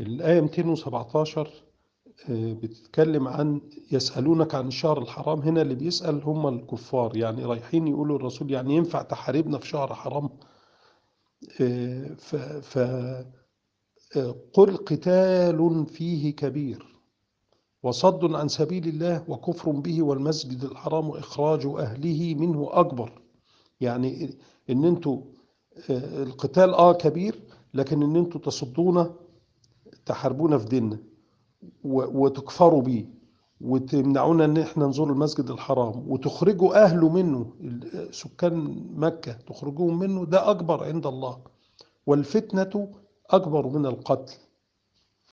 الآية 217 آه، بتتكلم عن يسألونك عن الشهر الحرام. هنا اللي بيسأل هم الكفار يعني رايحين يقولوا الرسول يعني ينفع تحاربنا في شهر حرام؟ آه، ف آه، قل قتال فيه كبير وصد عن سبيل الله وكفر به والمسجد الحرام وإخراج أهله منه أكبر. يعني إن أنتوا القتال آه كبير لكن إن أنتوا تصدونا تحاربونا في ديننا وتكفروا بيه وتمنعونا ان إحنا نزور المسجد الحرام وتخرجوا اهله منه سكان مكة تخرجوهم منه ده أكبر عند الله. والفتنة أكبر من القتل.